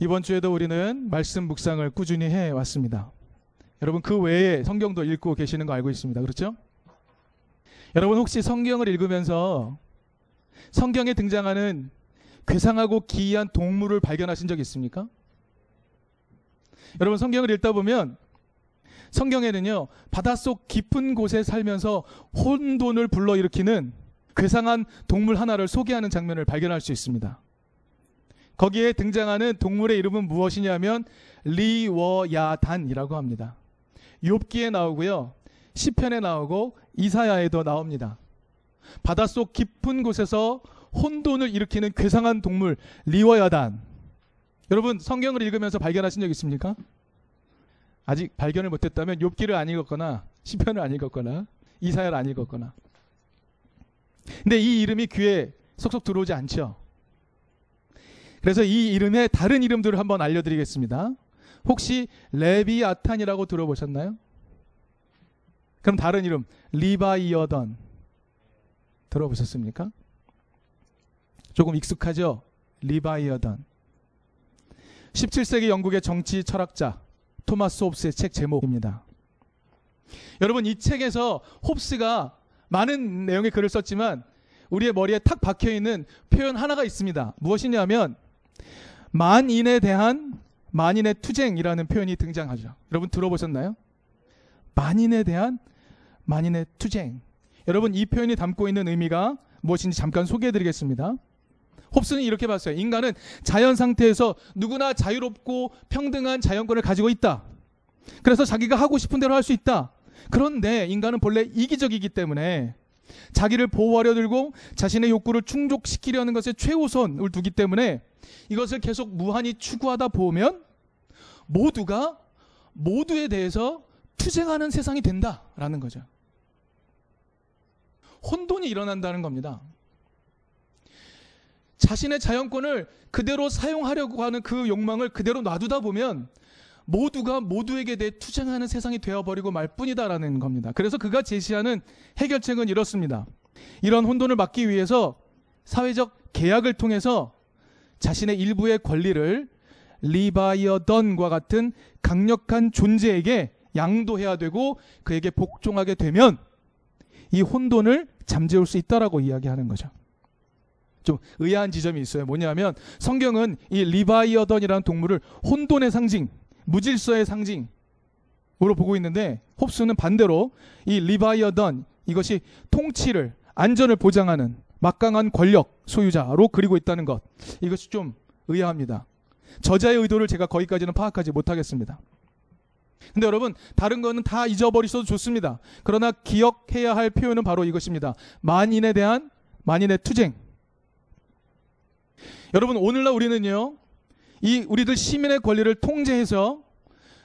이번 주에도 우리는 말씀 묵상을 꾸준히 해 왔습니다. 여러분 그 외에 성경도 읽고 계시는 거 알고 있습니다. 그렇죠? 여러분 혹시 성경을 읽으면서 성경에 등장하는 괴상하고 기이한 동물을 발견하신 적 있습니까? 여러분 성경을 읽다 보면 성경에는요 바닷속 깊은 곳에 살면서 혼돈을 불러일으키는 괴상한 동물 하나를 소개하는 장면을 발견할 수 있습니다. 거기에 등장하는 동물의 이름은 무엇이냐면 리워야단이라고 합니다. 욥기에 나오고요. 시편에 나오고 이사야에도 나옵니다. 바닷속 깊은 곳에서 혼돈을 일으키는 괴상한 동물 리워야단. 여러분 성경을 읽으면서 발견하신 적 있습니까? 아직 발견을 못했다면 욥기를 안 읽었거나 시편을 안 읽었거나 이사야를 안 읽었거나. 근데 이 이름이 귀에 속속 들어오지 않죠. 그래서 이 이름의 다른 이름들을 한번 알려드리겠습니다. 혹시 레비아탄이라고 들어보셨나요? 그럼 다른 이름 리바이어던 들어보셨습니까? 조금 익숙하죠? 리바이어던. 17세기 영국의 정치 철학자 토마스 홉스의 책 제목입니다. 여러분 이 책에서 홉스가 많은 내용의 글을 썼지만 우리의 머리에 탁 박혀 있는 표현 하나가 있습니다. 무엇이냐면 만인에 대한 만인의 투쟁이라는 표현이 등장하죠. 여러분 들어보셨나요? 만인에 대한 만인의 투쟁. 여러분 이 표현이 담고 있는 의미가 무엇인지 잠깐 소개해 드리겠습니다. 홉스는 이렇게 봤어요. 인간은 자연 상태에서 누구나 자유롭고 평등한 자연권을 가지고 있다. 그래서 자기가 하고 싶은 대로 할 수 있다. 그런데 인간은 본래 이기적이기 때문에 자기를 보호하려 들고 자신의 욕구를 충족시키려는 것에 최우선을 두기 때문에 이것을 계속 무한히 추구하다 보면 모두가 모두에 대해서 투쟁하는 세상이 된다라는 거죠. 혼돈이 일어난다는 겁니다. 자신의 자연권을 그대로 사용하려고 하는 그 욕망을 그대로 놔두다 보면 모두가 모두에게 대해 투쟁하는 세상이 되어버리고 말 뿐이다라는 겁니다. 그래서 그가 제시하는 해결책은 이렇습니다. 이런 혼돈을 막기 위해서 사회적 계약을 통해서 자신의 일부의 권리를 리바이어던과 같은 강력한 존재에게 양도해야 되고 그에게 복종하게 되면 이 혼돈을 잠재울 수 있다라고 이야기하는 거죠. 좀 의아한 지점이 있어요. 뭐냐면 성경은 이 리바이어던이라는 동물을 혼돈의 상징, 무질서의 상징으로 보고 있는데 홉스는 반대로 이 리바이어던 이것이 통치를 안전을 보장하는 막강한 권력 소유자로 그리고 있다는 것 이것이 좀 의아합니다. 저자의 의도를 제가 거기까지는 파악하지 못하겠습니다. 근데 여러분 다른 거는 다 잊어버리셔도 좋습니다. 그러나 기억해야 할 표현은 바로 이것입니다. 만인에 대한 만인의 투쟁. 여러분 오늘날 우리는요. 이 우리들 시민의 권리를 통제해서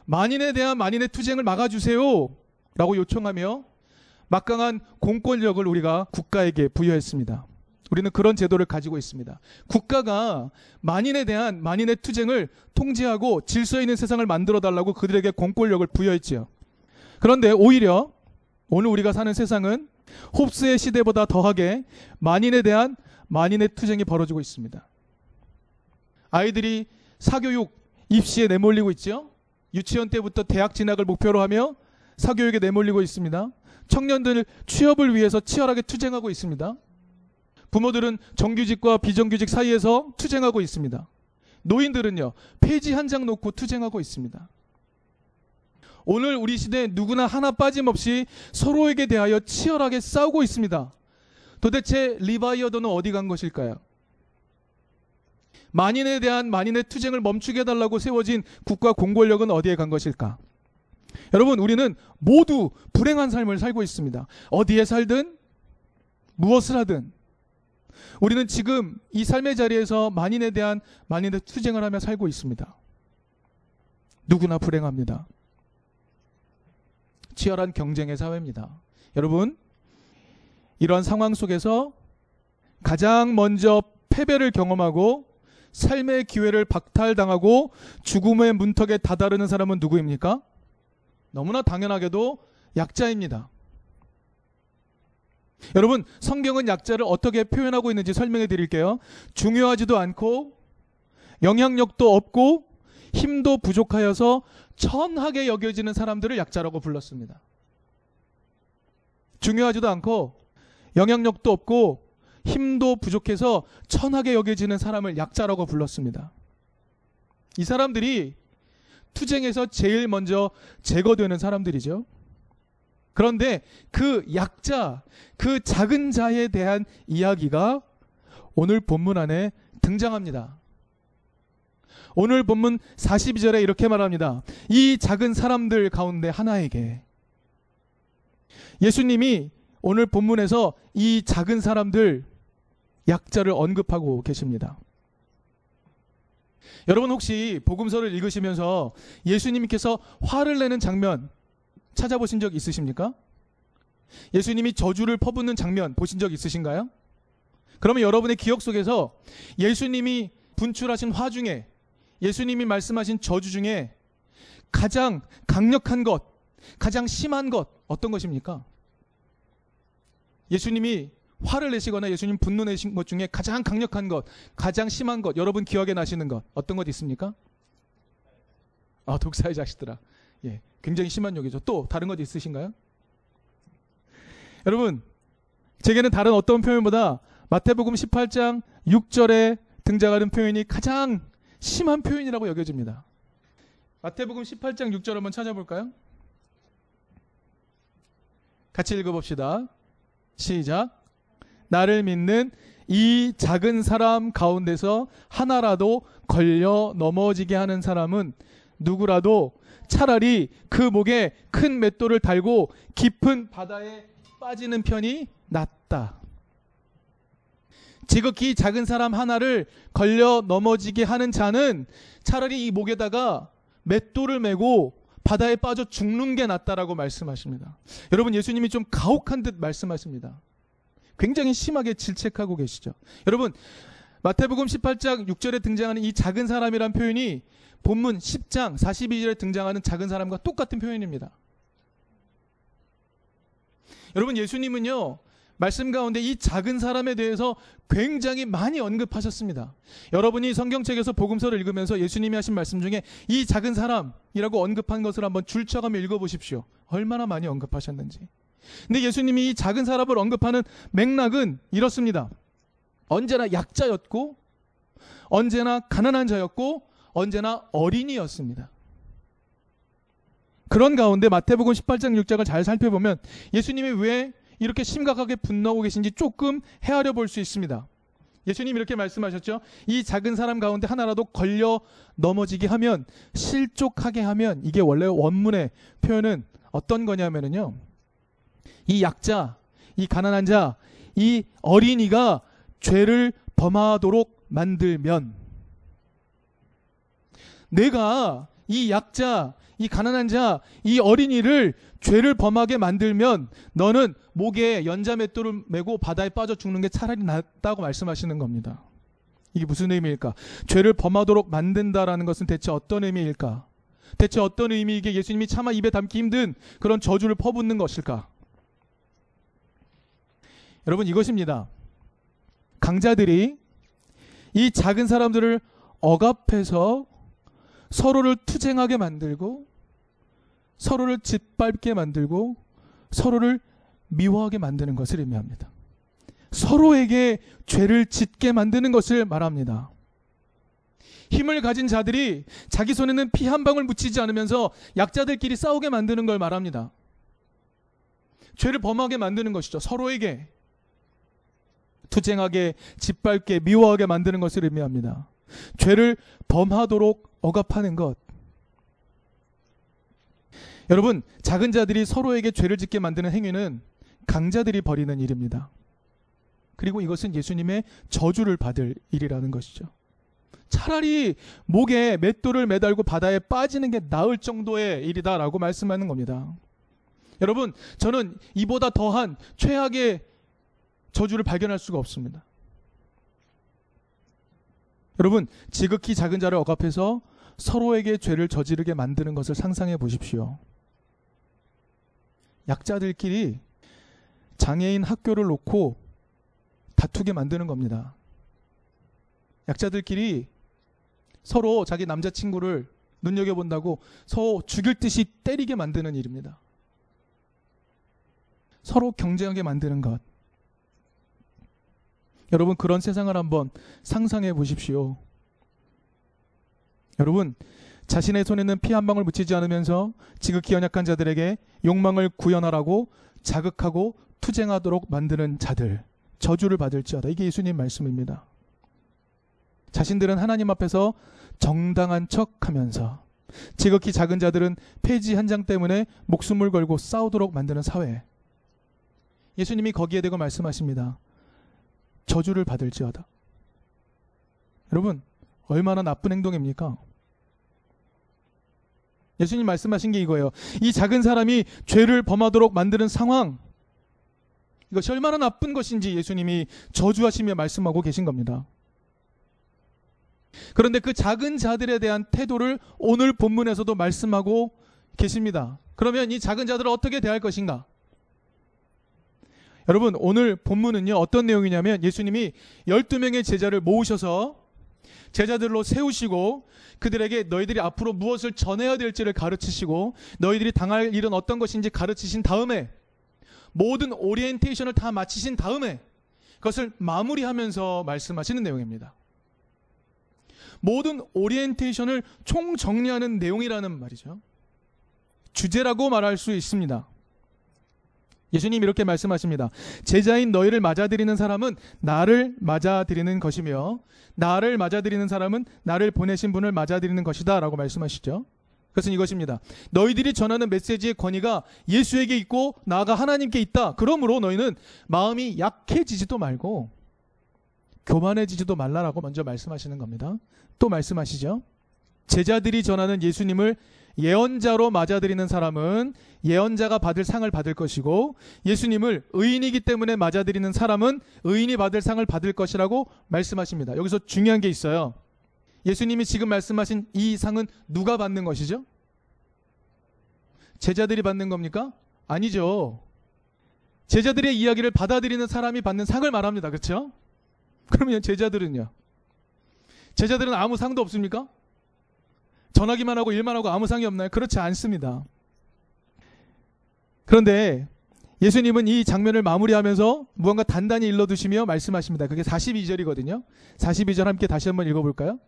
만인에 대한 만인의 투쟁을 막아주세요. 라고 요청하며 막강한 공권력을 우리가 국가에게 부여했습니다. 우리는 그런 제도를 가지고 있습니다. 국가가 만인에 대한 만인의 투쟁을 통제하고 질서 있는 세상을 만들어 달라고 그들에게 공권력을 부여했지요. 그런데 오히려 오늘 우리가 사는 세상은 홉스의 시대보다 더하게 만인에 대한 만인의 투쟁이 벌어지고 있습니다. 아이들이 사교육 입시에 내몰리고 있죠. 유치원 때부터 대학 진학을 목표로 하며 사교육에 내몰리고 있습니다. 청년들 취업을 위해서 치열하게 투쟁하고 있습니다. 부모들은 정규직과 비정규직 사이에서 투쟁하고 있습니다. 노인들은요, 폐지 한 장 놓고 투쟁하고 있습니다. 오늘 우리 시대 누구나 하나 빠짐없이 서로에게 대하여 치열하게 싸우고 있습니다. 도대체 리바이어도는 어디 간 것일까요? 만인에 대한 만인의 투쟁을 멈추게 해달라고 세워진 국가 공권력은 어디에 간 것일까? 여러분, 우리는 모두 불행한 삶을 살고 있습니다. 어디에 살든, 무엇을 하든, 우리는 지금 이 삶의 자리에서 만인에 대한 만인의 투쟁을 하며 살고 있습니다. 누구나 불행합니다. 치열한 경쟁의 사회입니다. 여러분, 이런 상황 속에서 가장 먼저 패배를 경험하고 삶의 기회를 박탈당하고 죽음의 문턱에 다다르는 사람은 누구입니까? 너무나 당연하게도 약자입니다. 여러분, 성경은 약자를 어떻게 표현하고 있는지 설명해 드릴게요. 중요하지도 않고 영향력도 없고 힘도 부족하여서 천하게 여겨지는 사람들을 약자라고 불렀습니다. 중요하지도 않고 영향력도 없고 힘도 부족해서 천하게 여겨지는 사람을 약자라고 불렀습니다. 이 사람들이 투쟁에서 제일 먼저 제거되는 사람들이죠. 그런데 그 약자, 그 작은 자에 대한 이야기가 오늘 본문 안에 등장합니다. 오늘 본문 42절에 이렇게 말합니다. 이 작은 사람들 가운데 하나에게 예수님이 오늘 본문에서 이 작은 사람들 약자를 언급하고 계십니다. 여러분 혹시 복음서를 읽으시면서 예수님께서 화를 내는 장면 찾아보신 적 있으십니까? 예수님이 저주를 퍼붓는 장면 보신 적 있으신가요? 그러면 여러분의 기억 속에서 예수님이 분출하신 화 중에 예수님이 말씀하신 저주 중에 가장 강력한 것, 가장 심한 것 어떤 것입니까? 예수님이 화를 내시거나 예수님 분노 내신 것 중에 가장 강력한 것, 가장 심한 것, 여러분 기억에 나시는 것 어떤 것 있습니까? 아, 독사의 자식들아. 예, 굉장히 심한 욕이죠. 또 다른 것 있으신가요? 여러분, 제게는 다른 어떤 표현보다 마태복음 18장 6절에 등장하는 표현이 가장 심한 표현이라고 여겨집니다. 마태복음 18장 6절 한번 찾아볼까요? 같이 읽어봅시다. 시작. 나를 믿는 이 작은 사람 가운데서 하나라도 걸려 넘어지게 하는 사람은 누구라도 차라리 그 목에 큰 맷돌을 달고 깊은 바다에 빠지는 편이 낫다. 지극히 작은 사람 하나를 걸려 넘어지게 하는 자는 차라리 이 목에다가 맷돌을 메고 바다에 빠져 죽는 게 낫다라고 말씀하십니다. 여러분 예수님이 좀 가혹한 듯 말씀하십니다. 굉장히 심하게 질책하고 계시죠. 여러분 마태복음 18장 6절에 등장하는 이 작은 사람이란 표현이 본문 10장 42절에 등장하는 작은 사람과 똑같은 표현입니다. 여러분 예수님은요 말씀 가운데 이 작은 사람에 대해서 굉장히 많이 언급하셨습니다. 여러분이 성경책에서 복음서를 읽으면서 예수님이 하신 말씀 중에 이 작은 사람이라고 언급한 것을 한번 줄쳐가며 읽어보십시오. 얼마나 많이 언급하셨는지. 근데 예수님이 이 작은 사람을 언급하는 맥락은 이렇습니다. 언제나 약자였고, 언제나 가난한 자였고, 언제나 어린이였습니다. 그런 가운데 마태복음 18장 6장을 잘 살펴보면 예수님이 왜 이렇게 심각하게 분노하고 계신지 조금 헤아려 볼 수 있습니다. 예수님 이렇게 말씀하셨죠. 이 작은 사람 가운데 하나라도 걸려 넘어지게 하면 실족하게 하면 이게 원래 원문의 표현은 어떤 거냐면은요. 이 약자, 이 가난한 자, 이 어린이가 죄를 범하도록 만들면 내가 이 약자, 이 가난한 자, 이 어린이를 죄를 범하게 만들면 너는 목에 연자맷돌을 메고 바다에 빠져 죽는 게 차라리 낫다고 말씀하시는 겁니다. 이게 무슨 의미일까? 죄를 범하도록 만든다라는 것은 대체 어떤 의미일까? 대체 어떤 의미이게 예수님이 차마 입에 담기 힘든 그런 저주를 퍼붓는 것일까? 여러분 이것입니다. 강자들이 이 작은 사람들을 억압해서 서로를 투쟁하게 만들고 서로를 짓밟게 만들고 서로를 미워하게 만드는 것을 의미합니다. 서로에게 죄를 짓게 만드는 것을 말합니다. 힘을 가진 자들이 자기 손에는 피 한 방울 묻히지 않으면서 약자들끼리 싸우게 만드는 걸 말합니다. 죄를 범하게 만드는 것이죠. 서로에게 투쟁하게 짓밟게 미워하게 만드는 것을 의미합니다. 죄를 범하도록 억압하는 것. 여러분, 작은 자들이 서로에게 죄를 짓게 만드는 행위는 강자들이 벌이는 일입니다. 그리고 이것은 예수님의 저주를 받을 일이라는 것이죠. 차라리 목에 맷돌을 매달고 바다에 빠지는 게 나을 정도의 일이다라고 말씀하는 겁니다. 여러분, 저는 이보다 더한 최악의 저주를 발견할 수가 없습니다. 여러분, 지극히 작은 자를 억압해서 서로에게 죄를 저지르게 만드는 것을 상상해 보십시오. 약자들끼리 장애인 학교를 놓고 다투게 만드는 겁니다. 약자들끼리 서로 자기 남자친구를 눈여겨본다고 서로 죽일 듯이 때리게 만드는 일입니다. 서로 경쟁하게 만드는 것. 여러분, 그런 세상을 한번 상상해 보십시오. 여러분, 자신의 손에는 피 한 방울 묻히지 않으면서 지극히 연약한 자들에게 욕망을 구현하라고 자극하고 투쟁하도록 만드는 자들, 저주를 받을지어다. 이게 예수님 말씀입니다. 자신들은 하나님 앞에서 정당한 척 하면서 지극히 작은 자들은 폐지 한 장 때문에 목숨을 걸고 싸우도록 만드는 사회. 예수님이 거기에 대고 말씀하십니다. 저주를 받을지어다. 여러분, 얼마나 나쁜 행동입니까? 예수님 말씀하신 게 이거예요. 이 작은 사람이 죄를 범하도록 만드는 상황. 이것이 얼마나 나쁜 것인지 예수님이 저주하시며 말씀하고 계신 겁니다. 그런데 그 작은 자들에 대한 태도를 오늘 본문에서도 말씀하고 계십니다. 그러면 이 작은 자들을 어떻게 대할 것인가? 여러분, 오늘 본문은요, 어떤 내용이냐면 예수님이 12명의 제자를 모으셔서 제자들로 세우시고 그들에게 너희들이 앞으로 무엇을 전해야 될지를 가르치시고 너희들이 당할 일은 어떤 것인지 가르치신 다음에 모든 오리엔테이션을 다 마치신 다음에 그것을 마무리하면서 말씀하시는 내용입니다. 모든 오리엔테이션을 총정리하는 내용이라는 말이죠. 주제라고 말할 수 있습니다. 예수님 이렇게 말씀하십니다. 제자인 너희를 맞아들이는 사람은 나를 맞아들이는 것이며 나를 맞아들이는 사람은 나를 보내신 분을 맞아들이는 것이다 라고 말씀하시죠. 그것은 이것입니다. 너희들이 전하는 메시지의 권위가 예수에게 있고 나아가 하나님께 있다. 그러므로 너희는 마음이 약해지지도 말고 교만해지지도 말라라고 먼저 말씀하시는 겁니다. 또 말씀하시죠. 제자들이 전하는 예수님을 예언자로 맞아들이는 사람은 예언자가 받을 상을 받을 것이고 예수님을 의인이기 때문에 맞아들이는 사람은 의인이 받을 상을 받을 것이라고 말씀하십니다. 여기서 중요한 게 있어요. 예수님이 지금 말씀하신 이 상은 누가 받는 것이죠? 제자들이 받는 겁니까? 아니죠. 제자들의 이야기를 받아들이는 사람이 받는 상을 말합니다. 그렇죠? 그러면 제자들은요? 제자들은 아무 상도 없습니까? 전하기만 하고 일만 하고 아무 상이 없나요? 그렇지 않습니다. 그런데 예수님은 이 장면을 마무리하면서 무언가 단단히 일러두시며 말씀하십니다. 그게 42절이거든요. 42절 함께 다시 한번 읽어볼까요?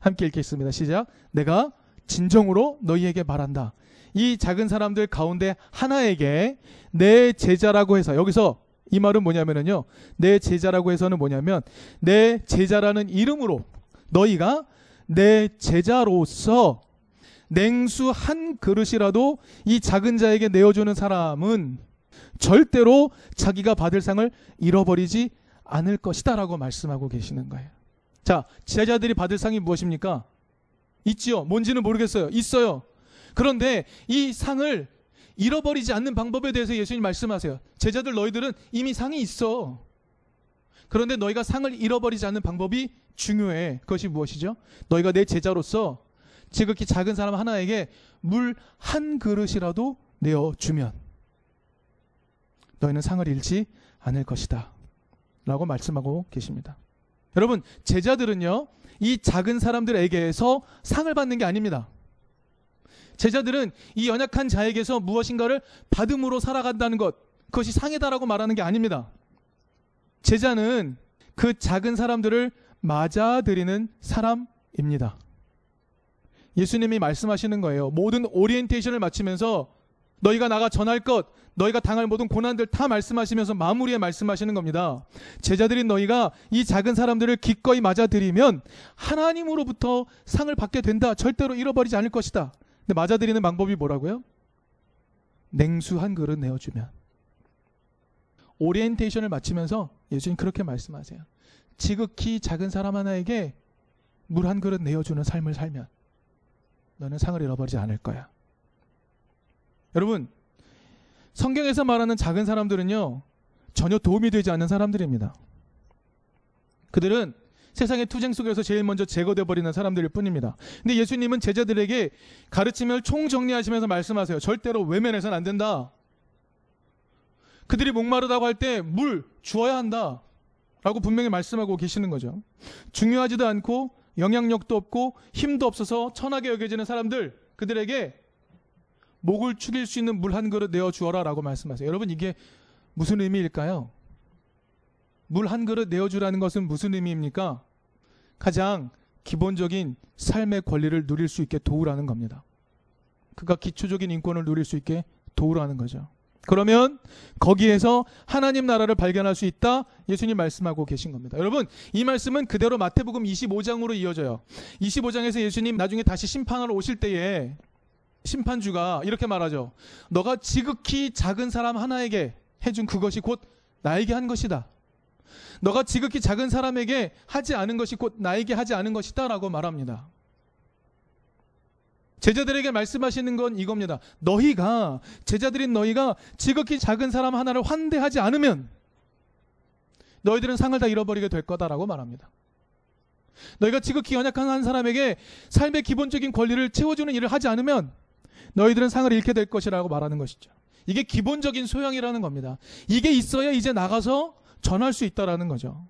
함께 읽겠습니다. 시작. 내가 진정으로 너희에게 말한다. 이 작은 사람들 가운데 하나에게 내 제자라고 해서 여기서 이 말은 뭐냐면요. 내 제자라고 해서는 뭐냐면 내 제자라는 이름으로 너희가 내 제자로서 냉수 한 그릇이라도 이 작은 자에게 내어주는 사람은 절대로 자기가 받을 상을 잃어버리지 않을 것이다라고 말씀하고 계시는 거예요. 자, 제자들이 받을 상이 무엇입니까? 있지요. 뭔지는 모르겠어요. 있어요. 그런데 이 상을 잃어버리지 않는 방법에 대해서 예수님 말씀하세요. 제자들 너희들은 이미 상이 있어. 그런데 너희가 상을 잃어버리지 않는 방법이 중요해. 그것이 무엇이죠? 너희가 내 제자로서 지극히 작은 사람 하나에게 물 한 그릇이라도 내어주면 너희는 상을 잃지 않을 것이다. 라고 말씀하고 계십니다. 여러분, 제자들은요, 이 작은 사람들에게서 상을 받는 게 아닙니다. 제자들은 이 연약한 자에게서 무엇인가를 받음으로 살아간다는 것, 그것이 상이다라고 말하는 게 아닙니다. 제자는 그 작은 사람들을 맞아들이는 사람입니다. 예수님이 말씀하시는 거예요. 모든 오리엔테이션을 마치면서 너희가 나가 전할 것, 너희가 당할 모든 고난들 다 말씀하시면서 마무리에 말씀하시는 겁니다. 제자들인 너희가 이 작은 사람들을 기꺼이 맞아들이면 하나님으로부터 상을 받게 된다. 절대로 잃어버리지 않을 것이다. 근데 맞아들이는 방법이 뭐라고요? 냉수 한 그릇 내어주면. 오리엔테이션을 마치면서 예수님 그렇게 말씀하세요. 지극히 작은 사람 하나에게 물 한 그릇 내어주는 삶을 살면 너는 상을 잃어버리지 않을 거야. 여러분, 성경에서 말하는 작은 사람들은요, 전혀 도움이 되지 않는 사람들입니다. 그들은 세상의 투쟁 속에서 제일 먼저 제거돼 버리는 사람들일 뿐입니다. 근데 예수님은 제자들에게 가르침을 총정리하시면서 말씀하세요. 절대로 외면해서는 안 된다. 그들이 목마르다고 할 때 물 주어야 한다. 라고 분명히 말씀하고 계시는 거죠. 중요하지도 않고 영향력도 없고 힘도 없어서 천하게 여겨지는 사람들 그들에게 목을 축일 수 있는 물 한 그릇 내어 주어라 라고 말씀하세요. 여러분 이게 무슨 의미일까요? 물 한 그릇 내어 주라는 것은 무슨 의미입니까? 가장 기본적인 삶의 권리를 누릴 수 있게 도우라는 겁니다. 그가 기초적인 인권을 누릴 수 있게 도우라는 거죠. 그러면 거기에서 하나님 나라를 발견할 수 있다 예수님 말씀하고 계신 겁니다. 여러분 이 말씀은 그대로 마태복음 25장으로 이어져요. 25장에서 예수님 나중에 다시 심판하러 오실 때에 심판주가 이렇게 말하죠. 너가 지극히 작은 사람 하나에게 해준 그것이 곧 나에게 한 것이다. 너가 지극히 작은 사람에게 하지 않은 것이 곧 나에게 하지 않은 것이다 라고 말합니다. 제자들에게 말씀하시는 건 이겁니다. 너희가 제자들인 너희가 지극히 작은 사람 하나를 환대하지 않으면 너희들은 상을 다 잃어버리게 될 거다라고 말합니다. 너희가 지극히 연약한 한 사람에게 삶의 기본적인 권리를 채워주는 일을 하지 않으면 너희들은 상을 잃게 될 것이라고 말하는 것이죠. 이게 기본적인 소양이라는 겁니다. 이게 있어야 이제 나가서 전할 수 있다라는 거죠.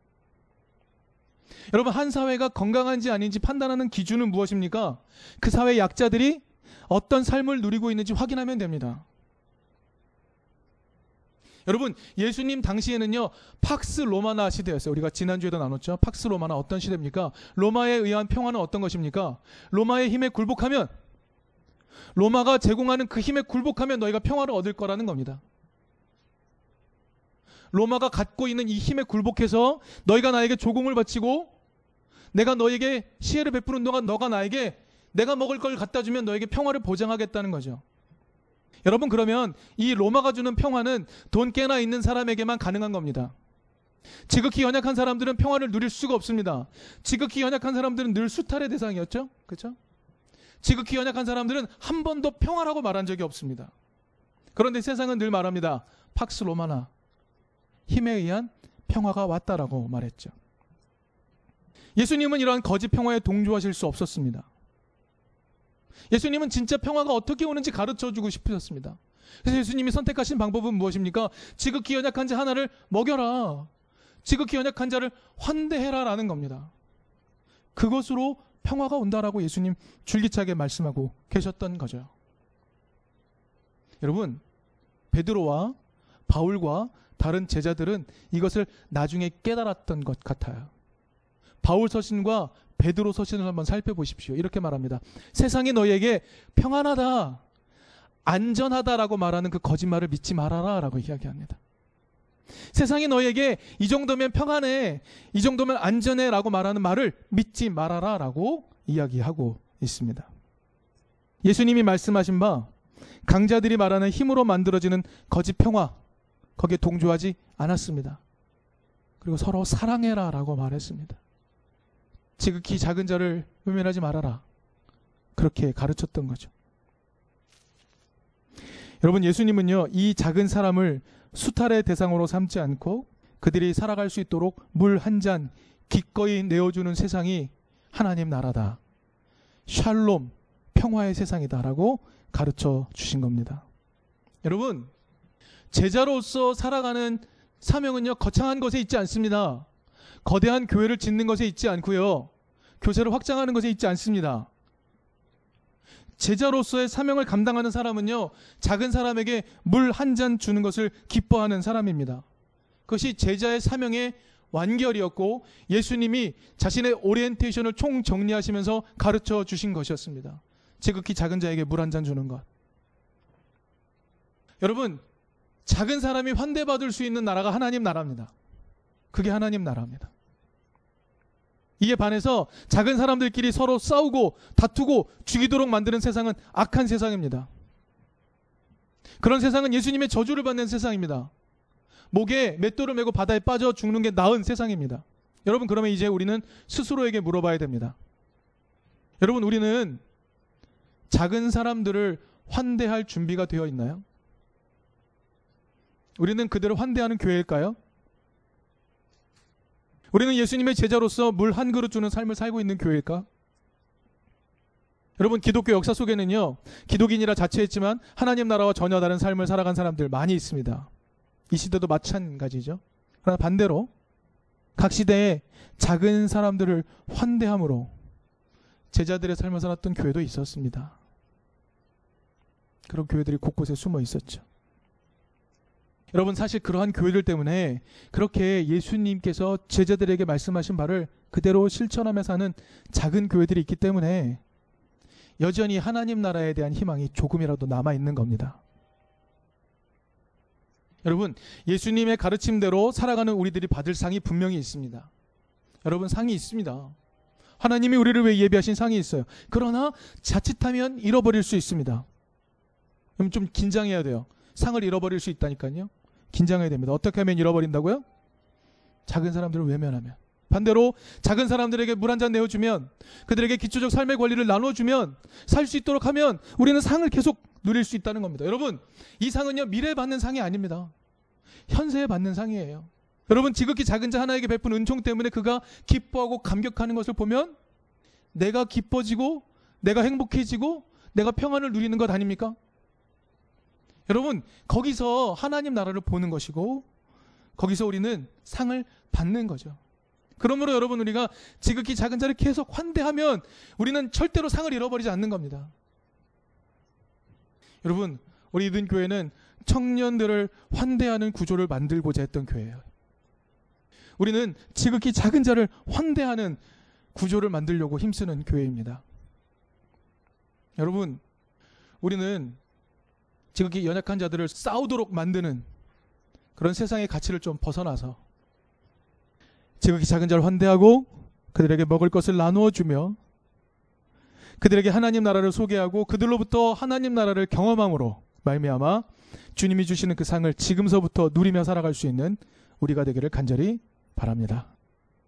여러분 한 사회가 건강한지 아닌지 판단하는 기준은 무엇입니까? 그 사회 약자들이 어떤 삶을 누리고 있는지 확인하면 됩니다. 여러분 예수님 당시에는요 팍스 로마나 시대였어요. 우리가 지난주에도 나눴죠. 팍스 로마나 어떤 시대입니까? 로마에 의한 평화는 어떤 것입니까? 로마의 힘에 굴복하면 로마가 제공하는 그 힘에 굴복하면 너희가 평화를 얻을 거라는 겁니다. 로마가 갖고 있는 이 힘에 굴복해서 너희가 나에게 조공을 바치고 내가 너에게 시혜를 베푸는 동안 너가 나에게 내가 먹을 걸 갖다 주면 너에게 평화를 보장하겠다는 거죠. 여러분 그러면 이 로마가 주는 평화는 돈 깨나 있는 사람에게만 가능한 겁니다. 지극히 연약한 사람들은 평화를 누릴 수가 없습니다. 지극히 연약한 사람들은 늘 수탈의 대상이었죠. 그렇죠? 지극히 연약한 사람들은 한 번도 평화라고 말한 적이 없습니다. 그런데 세상은 늘 말합니다. 팍스 로마나 힘에 의한 평화가 왔다라고 말했죠. 예수님은 이러한 거짓 평화에 동조하실 수 없었습니다. 예수님은 진짜 평화가 어떻게 오는지 가르쳐 주고 싶으셨습니다. 그래서 예수님이 선택하신 방법은 무엇입니까? 지극히 연약한 자 하나를 먹여라. 지극히 연약한 자를 환대해라 라는 겁니다. 그것으로 평화가 온다라고 예수님 줄기차게 말씀하고 계셨던 거죠. 여러분, 베드로와 바울과 다른 제자들은 이것을 나중에 깨달았던 것 같아요. 바울 서신과 베드로 서신을 한번 살펴보십시오. 이렇게 말합니다. 세상이 너희에게 평안하다, 안전하다라고 말하는 그 거짓말을 믿지 말아라 라고 이야기합니다. 세상이 너희에게 이 정도면 평안해, 이 정도면 안전해 라고 말하는 말을 믿지 말아라 라고 이야기하고 있습니다. 예수님이 말씀하신 바 강자들이 말하는 힘으로 만들어지는 거짓 평화 거기에 동조하지 않았습니다. 그리고 서로 사랑해라 라고 말했습니다. 지극히 작은 자를 외면하지 말아라. 그렇게 가르쳤던 거죠. 여러분 예수님은요 이 작은 사람을 수탈의 대상으로 삼지 않고 그들이 살아갈 수 있도록 물 한 잔 기꺼이 내어주는 세상이 하나님 나라다. 샬롬 평화의 세상이다라고 가르쳐 주신 겁니다. 여러분 제자로서 살아가는 사명은요 거창한 것에 있지 않습니다. 거대한 교회를 짓는 것에 있지 않고요. 교세를 확장하는 것에 있지 않습니다. 제자로서의 사명을 감당하는 사람은요, 작은 사람에게 물 한 잔 주는 것을 기뻐하는 사람입니다. 그것이 제자의 사명의 완결이었고 예수님이 자신의 오리엔테이션을 총 정리하시면서 가르쳐 주신 것이었습니다. 지극히 작은 자에게 물 한 잔 주는 것. 여러분, 작은 사람이 환대받을 수 있는 나라가 하나님 나라입니다. 그게 하나님 나라입니다. 이에 반해서 작은 사람들끼리 서로 싸우고 다투고 죽이도록 만드는 세상은 악한 세상입니다. 그런 세상은 예수님의 저주를 받는 세상입니다. 목에 맷돌을 메고 바다에 빠져 죽는 게 나은 세상입니다. 여러분 그러면 이제 우리는 스스로에게 물어봐야 됩니다. 여러분 우리는 작은 사람들을 환대할 준비가 되어 있나요? 우리는 그들을 환대하는 교회일까요? 우리는 예수님의 제자로서 물 한 그릇 주는 삶을 살고 있는 교회일까? 여러분 기독교 역사 속에는요 기독인이라 자처했지만 하나님 나라와 전혀 다른 삶을 살아간 사람들 많이 있습니다. 이 시대도 마찬가지죠. 그러나 반대로 각 시대에 작은 사람들을 환대함으로 제자들의 삶을 살았던 교회도 있었습니다. 그런 교회들이 곳곳에 숨어 있었죠. 여러분 사실 그러한 교회들 때문에 그렇게 예수님께서 제자들에게 말씀하신 바를 그대로 실천하며 사는 작은 교회들이 있기 때문에 여전히 하나님 나라에 대한 희망이 조금이라도 남아 있는 겁니다. 여러분, 예수님의 가르침대로 살아가는 우리들이 받을 상이 분명히 있습니다. 여러분, 상이 있습니다. 하나님이 우리를 위해 예비하신 상이 있어요. 그러나 자칫하면 잃어버릴 수 있습니다. 그럼 좀 긴장해야 돼요. 상을 잃어버릴 수 있다니까요. 긴장해야 됩니다. 어떻게 하면 잃어버린다고요? 작은 사람들을 외면하면. 반대로 작은 사람들에게 물 한 잔 내어주면 그들에게 기초적 삶의 권리를 나눠주면 살 수 있도록 하면 우리는 상을 계속 누릴 수 있다는 겁니다. 여러분, 이 상은요, 미래에 받는 상이 아닙니다. 현세에 받는 상이에요. 여러분, 지극히 작은 자 하나에게 베푼 은총 때문에 그가 기뻐하고 감격하는 것을 보면 내가 기뻐지고 내가 행복해지고 내가 평안을 누리는 것 아닙니까? 여러분, 거기서 하나님 나라를 보는 것이고 거기서 우리는 상을 받는 거죠. 그러므로 여러분 우리가 지극히 작은 자를 계속 환대하면 우리는 절대로 상을 잃어버리지 않는 겁니다. 여러분, 우리 이든 교회는 청년들을 환대하는 구조를 만들고자 했던 교회예요. 우리는 지극히 작은 자를 환대하는 구조를 만들려고 힘쓰는 교회입니다. 여러분, 우리는 지극히 연약한 자들을 싸우도록 만드는 그런 세상의 가치를 좀 벗어나서 지극히 작은 자를 환대하고 그들에게 먹을 것을 나누어 주며 그들에게 하나님 나라를 소개하고 그들로부터 하나님 나라를 경험함으로 말미암아 주님이 주시는 그 상을 지금서부터 누리며 살아갈 수 있는 우리가 되기를 간절히 바랍니다.